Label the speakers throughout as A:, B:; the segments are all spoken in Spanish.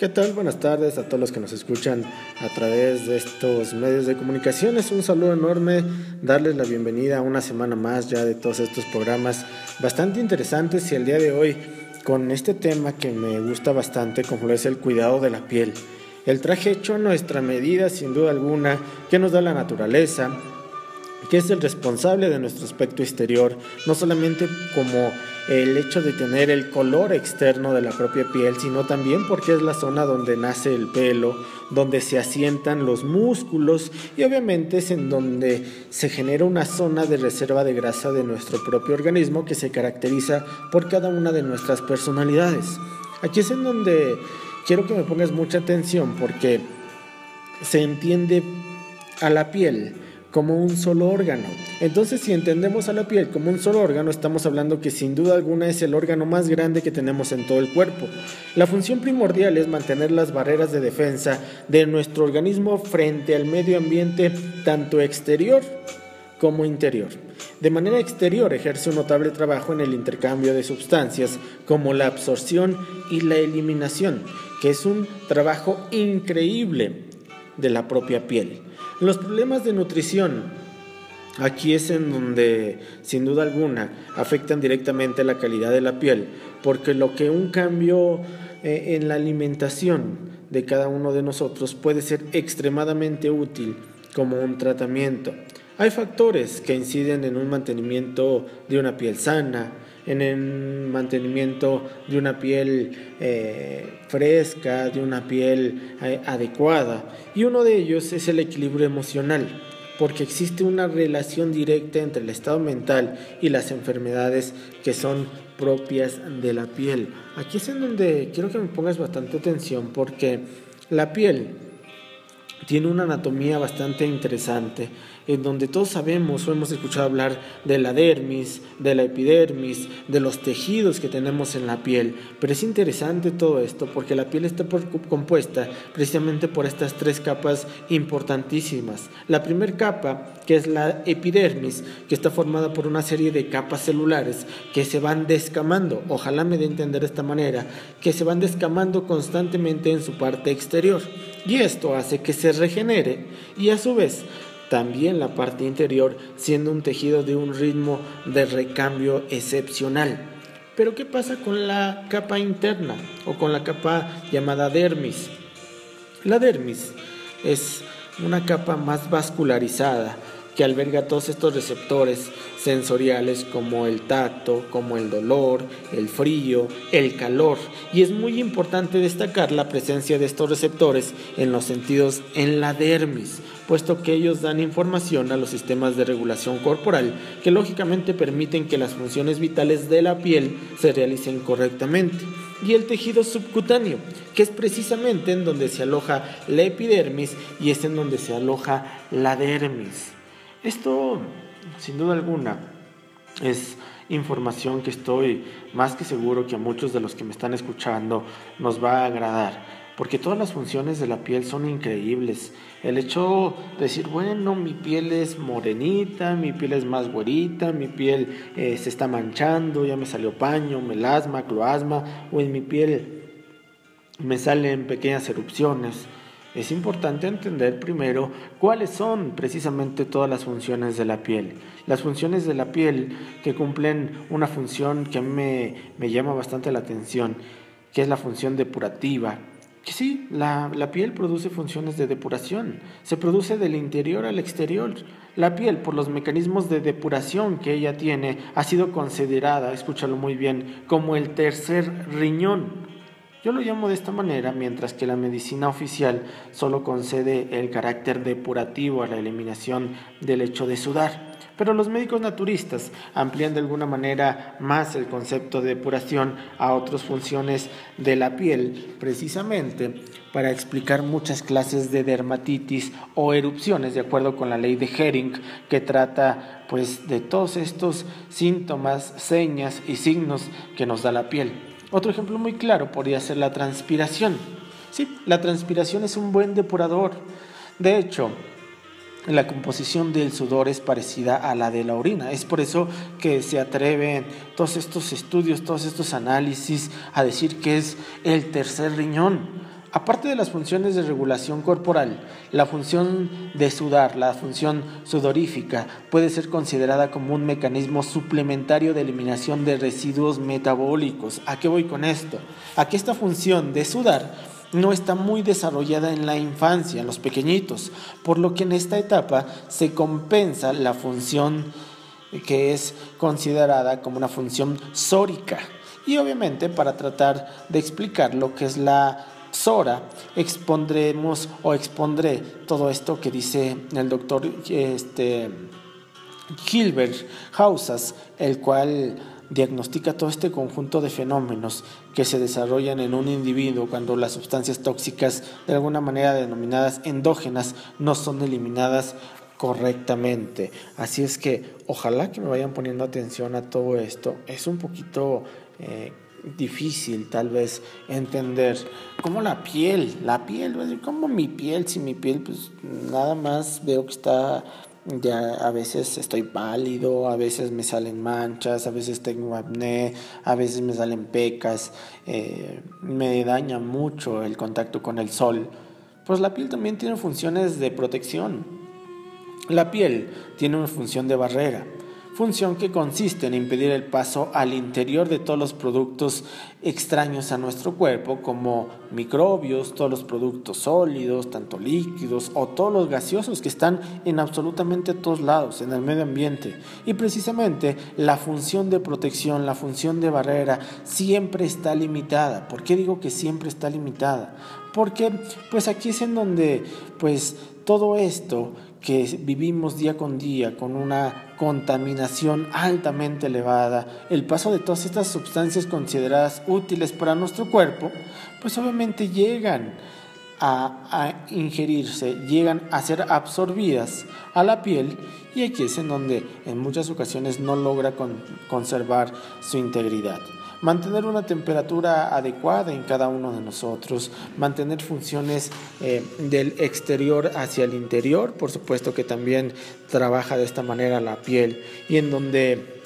A: ¿Qué tal? Buenas tardes a todos los que nos escuchan a través de estos medios de comunicación. Es un saludo enorme, darles la bienvenida a una semana más ya de todos estos programas bastante interesantes y el día de hoy con este tema que me gusta bastante como es el cuidado de la piel. El traje hecho a nuestra medida sin duda alguna que nos da la naturaleza, que es el responsable de nuestro aspecto exterior, no solamente como el hecho de tener el color externo de la propia piel, sino también porque es la zona donde nace el pelo, donde se asientan los músculos y obviamente es en donde se genera una zona de reserva de grasa de nuestro propio organismo que se caracteriza por cada una de nuestras personalidades. Aquí es en donde quiero que me pongas mucha atención porque se entiende a la piel como un solo órgano. Entonces, si entendemos a la piel como un solo órgano, estamos hablando que sin duda alguna es el órgano más grande que tenemos en todo el cuerpo. La función primordial es mantener las barreras de defensa de nuestro organismo frente al medio ambiente, tanto exterior como interior. De manera exterior ejerce un notable trabajo en el intercambio de sustancias como la absorción y la eliminación, que es un trabajo increíble de la propia piel. Los problemas de nutrición, aquí es en donde sin duda alguna afectan directamente la calidad de la piel, porque lo que un cambio eh, en la alimentación de cada uno de nosotros puede ser extremadamente útil como un tratamiento. Hay factores que inciden en un mantenimiento de una piel sana, en el mantenimiento de una piel eh, fresca, de una piel eh, adecuada. Y uno de ellos es el equilibrio emocional, porque existe una relación directa entre el estado mental y las enfermedades que son propias de la piel. Aquí es en donde quiero que me pongas bastante atención, porque la piel tiene una anatomía bastante interesante en donde todos sabemos o hemos escuchado hablar de la dermis, de la epidermis, de los tejidos que tenemos en la piel. Pero es interesante todo esto porque la piel está compuesta precisamente por estas tres capas importantísimas. La primera capa, que es la epidermis, que está formada por una serie de capas celulares que se van descamando, ojalá me dé entender de esta manera, que se van descamando constantemente en su parte exterior. Y esto hace que se regenere y a su vez también la parte interior siendo un tejido de un ritmo de recambio excepcional. Pero ¿qué pasa con la capa interna o con la capa llamada dermis? La dermis es una capa más vascularizada que alberga todos estos receptores sensoriales como el tacto, como el dolor, el frío, el calor. Y es muy importante destacar la presencia de estos receptores en los sentidos en la dermis, puesto que ellos dan información a los sistemas de regulación corporal que lógicamente permiten que las funciones vitales de la piel se realicen correctamente. Y el tejido subcutáneo, que es precisamente en donde se aloja la epidermis y es en donde se aloja la dermis. Esto, sin duda alguna, es información que estoy más que seguro que a muchos de los que me están escuchando nos va a agradar porque todas las funciones de la piel son increíbles. El hecho de decir, bueno, mi piel es morenita, mi piel es más güerita, mi piel eh, se está manchando, ya me salió paño, melasma, cloasma, o en mi piel me salen pequeñas erupciones. Es importante entender primero cuáles son precisamente todas las funciones de la piel. Las funciones de la piel que cumplen una función que me, me llama bastante la atención, que es la función depurativa, sí, la, la, piel produce funciones de depuración, se produce del interior al exterior. La piel, por los mecanismos de depuración que ella tiene, ha sido considerada, escúchalo muy bien, como el tercer riñón. Yo lo llamo de esta manera, mientras que la medicina oficial solo concede el carácter depurativo a la eliminación del hecho de sudar. Pero los médicos naturistas amplían de alguna manera más el concepto de depuración a otras funciones de la piel, precisamente para explicar muchas clases de dermatitis o erupciones, de acuerdo con la ley de Hering, que trata pues de todos estos síntomas, señas y signos que nos da la piel. Otro ejemplo muy claro podría ser la transpiración. Sí, la transpiración es un buen depurador. De hecho, la composición del sudor es parecida a la de la orina. Es por eso que se atreven todos estos estudios, todos estos análisis a decir que es el tercer riñón. Aparte de las funciones de regulación corporal, la función de sudar, la función sudorífica, puede ser considerada como un mecanismo suplementario de eliminación de residuos metabólicos. ¿A qué voy con esto? A que esta función de sudar no está muy desarrollada en la infancia, en los pequeñitos, por lo que en esta etapa se compensa la función que es considerada como una función sórica. Y obviamente para tratar de explicar lo que es la Sora, expondremos o expondré todo esto que dice el doctor este, Gilbert Hausas, el cual diagnostica todo este conjunto de fenómenos que se desarrollan en un individuo cuando las sustancias tóxicas, de alguna manera denominadas endógenas, no son eliminadas correctamente. Así es que ojalá que me vayan poniendo atención a todo esto. Es un poquito eh, difícil tal vez entender como la piel, la piel, como mi piel, si mi piel pues nada más veo que está ya a veces estoy pálido, a veces me salen manchas, a veces tengo acné, a veces me salen pecas, eh, me daña mucho el contacto con el sol. Pues la piel también tiene funciones de protección. La piel tiene una función de barrera función que consiste en impedir el paso al interior de todos los productos extraños a nuestro cuerpo, como microbios, todos los productos sólidos, tanto líquidos o todos los gaseosos que están en absolutamente todos lados, en el medio ambiente. Y precisamente la función de protección, la función de barrera, siempre está limitada. ¿Por qué digo que siempre está limitada? Porque pues aquí es en donde pues todo esto que vivimos día con día con una contaminación altamente elevada, el paso de todas estas sustancias consideradas útiles para nuestro cuerpo, pues obviamente llegan a, ingerirse, llegan a ser absorbidas a la piel y aquí es en donde en muchas ocasiones no logra conservar su integridad mantener una temperatura adecuada en cada uno de nosotros, mantener funciones eh, del exterior hacia el interior, por supuesto que también trabaja de esta manera la piel y en donde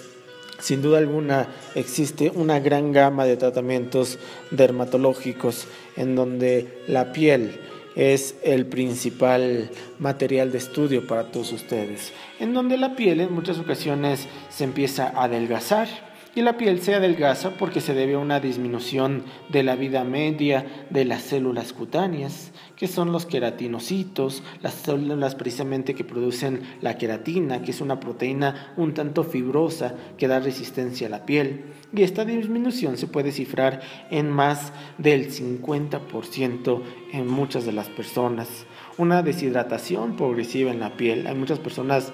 A: sin duda alguna existe una gran gama de tratamientos dermatológicos en donde la piel es el principal material de estudio para todos ustedes, en donde la piel en muchas ocasiones se empieza a adelgazar, y la piel se adelgaza porque se debe a una disminución de la vida media de las células cutáneas, que son los queratinocitos, las células precisamente que producen la queratina, que es una proteína un tanto fibrosa que da resistencia a la piel. Y esta disminución se puede cifrar en más del 50% en muchas de las personas. Una deshidratación progresiva en la piel. Hay muchas personas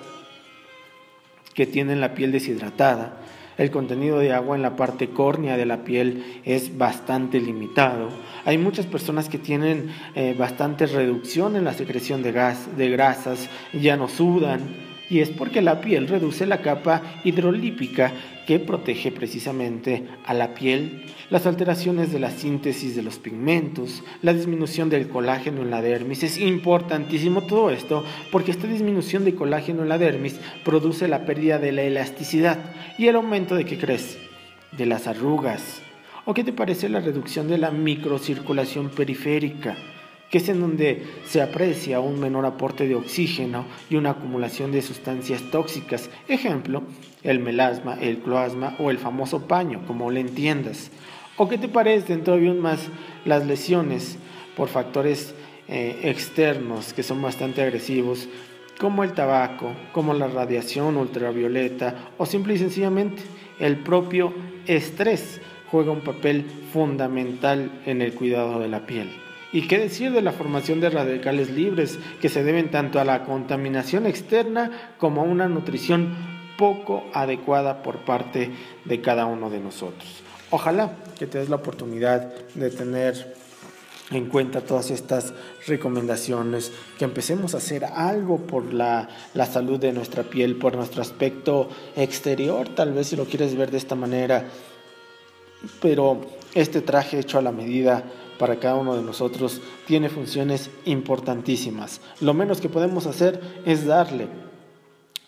A: que tienen la piel deshidratada el contenido de agua en la parte córnea de la piel es bastante limitado. Hay muchas personas que tienen eh, bastante reducción en la secreción de, gas, de grasas, ya no sudan, y es porque la piel reduce la capa hidrolípica que protege precisamente a la piel, las alteraciones de la síntesis de los pigmentos, la disminución del colágeno en la dermis. Es importantísimo todo esto porque esta disminución de colágeno en la dermis produce la pérdida de la elasticidad y el aumento de qué crees? De las arrugas. ¿O qué te parece la reducción de la microcirculación periférica? Que es en donde se aprecia un menor aporte de oxígeno y una acumulación de sustancias tóxicas, ejemplo, el melasma, el cloasma o el famoso paño, como le entiendas. ¿O qué te parecen todavía más las lesiones por factores eh, externos que son bastante agresivos, como el tabaco, como la radiación ultravioleta o simple y sencillamente el propio estrés juega un papel fundamental en el cuidado de la piel? ¿Y qué decir de la formación de radicales libres que se deben tanto a la contaminación externa como a una nutrición poco adecuada por parte de cada uno de nosotros? Ojalá que te des la oportunidad de tener en cuenta todas estas recomendaciones, que empecemos a hacer algo por la, la, salud de nuestra piel, por nuestro aspecto exterior, tal vez si lo quieres ver de esta manera, pero este traje hecho a la medida para cada uno de nosotros tiene funciones importantísimas. Lo menos que podemos hacer es darle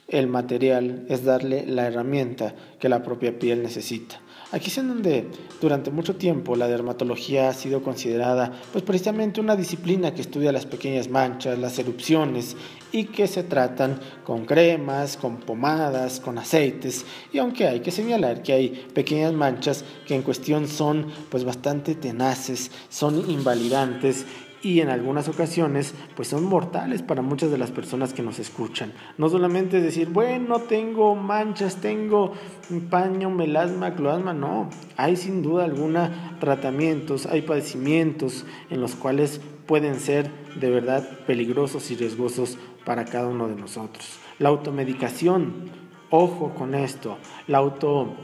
A: el material, es darle la herramienta que la propia piel necesita. Aquí es en donde durante mucho tiempo la dermatología ha sido considerada pues precisamente una disciplina que estudia las pequeñas manchas, las erupciones y que se tratan con cremas, con pomadas, con aceites. Y aunque hay que señalar que hay pequeñas manchas que en cuestión son pues bastante tenaces, son invalidantes y en algunas ocasiones pues son mortales para muchas de las personas que nos escuchan. No solamente decir, bueno, tengo manchas, tengo paño, melasma, cloasma, no, hay sin duda alguna tratamientos, hay padecimientos en los cuales pueden ser de verdad peligrosos y riesgosos para cada uno de nosotros. La automedicación, ojo con esto, la auto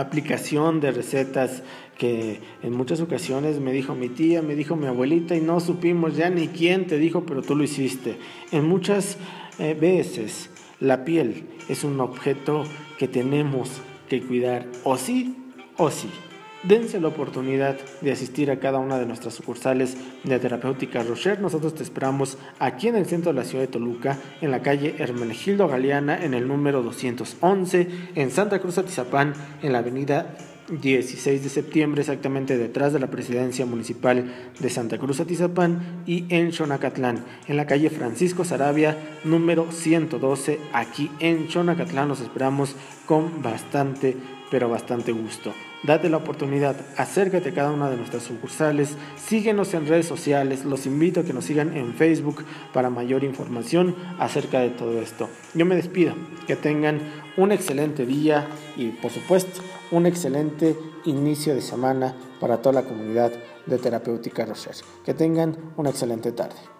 A: aplicación de recetas que en muchas ocasiones me dijo mi tía, me dijo mi abuelita y no supimos ya ni quién te dijo, pero tú lo hiciste. En muchas eh, veces la piel es un objeto que tenemos que cuidar o sí o sí. Dense la oportunidad de asistir a cada una de nuestras sucursales de Terapéutica Rocher. Nosotros te esperamos aquí en el centro de la ciudad de Toluca, en la calle Hermenegildo Galeana, en el número 211, en Santa Cruz Atizapán, en la avenida 16 de septiembre, exactamente detrás de la presidencia municipal de Santa Cruz Atizapán y en Xonacatlán, en la calle Francisco Sarabia, número 112, aquí en Xonacatlán. Nos esperamos con bastante, pero bastante gusto. Date la oportunidad, acércate a cada una de nuestras sucursales, síguenos en redes sociales, los invito a que nos sigan en Facebook para mayor información acerca de todo esto. Yo me despido, que tengan un excelente día y por supuesto un excelente inicio de semana para toda la comunidad de Terapéutica Rocher. Que tengan una excelente tarde.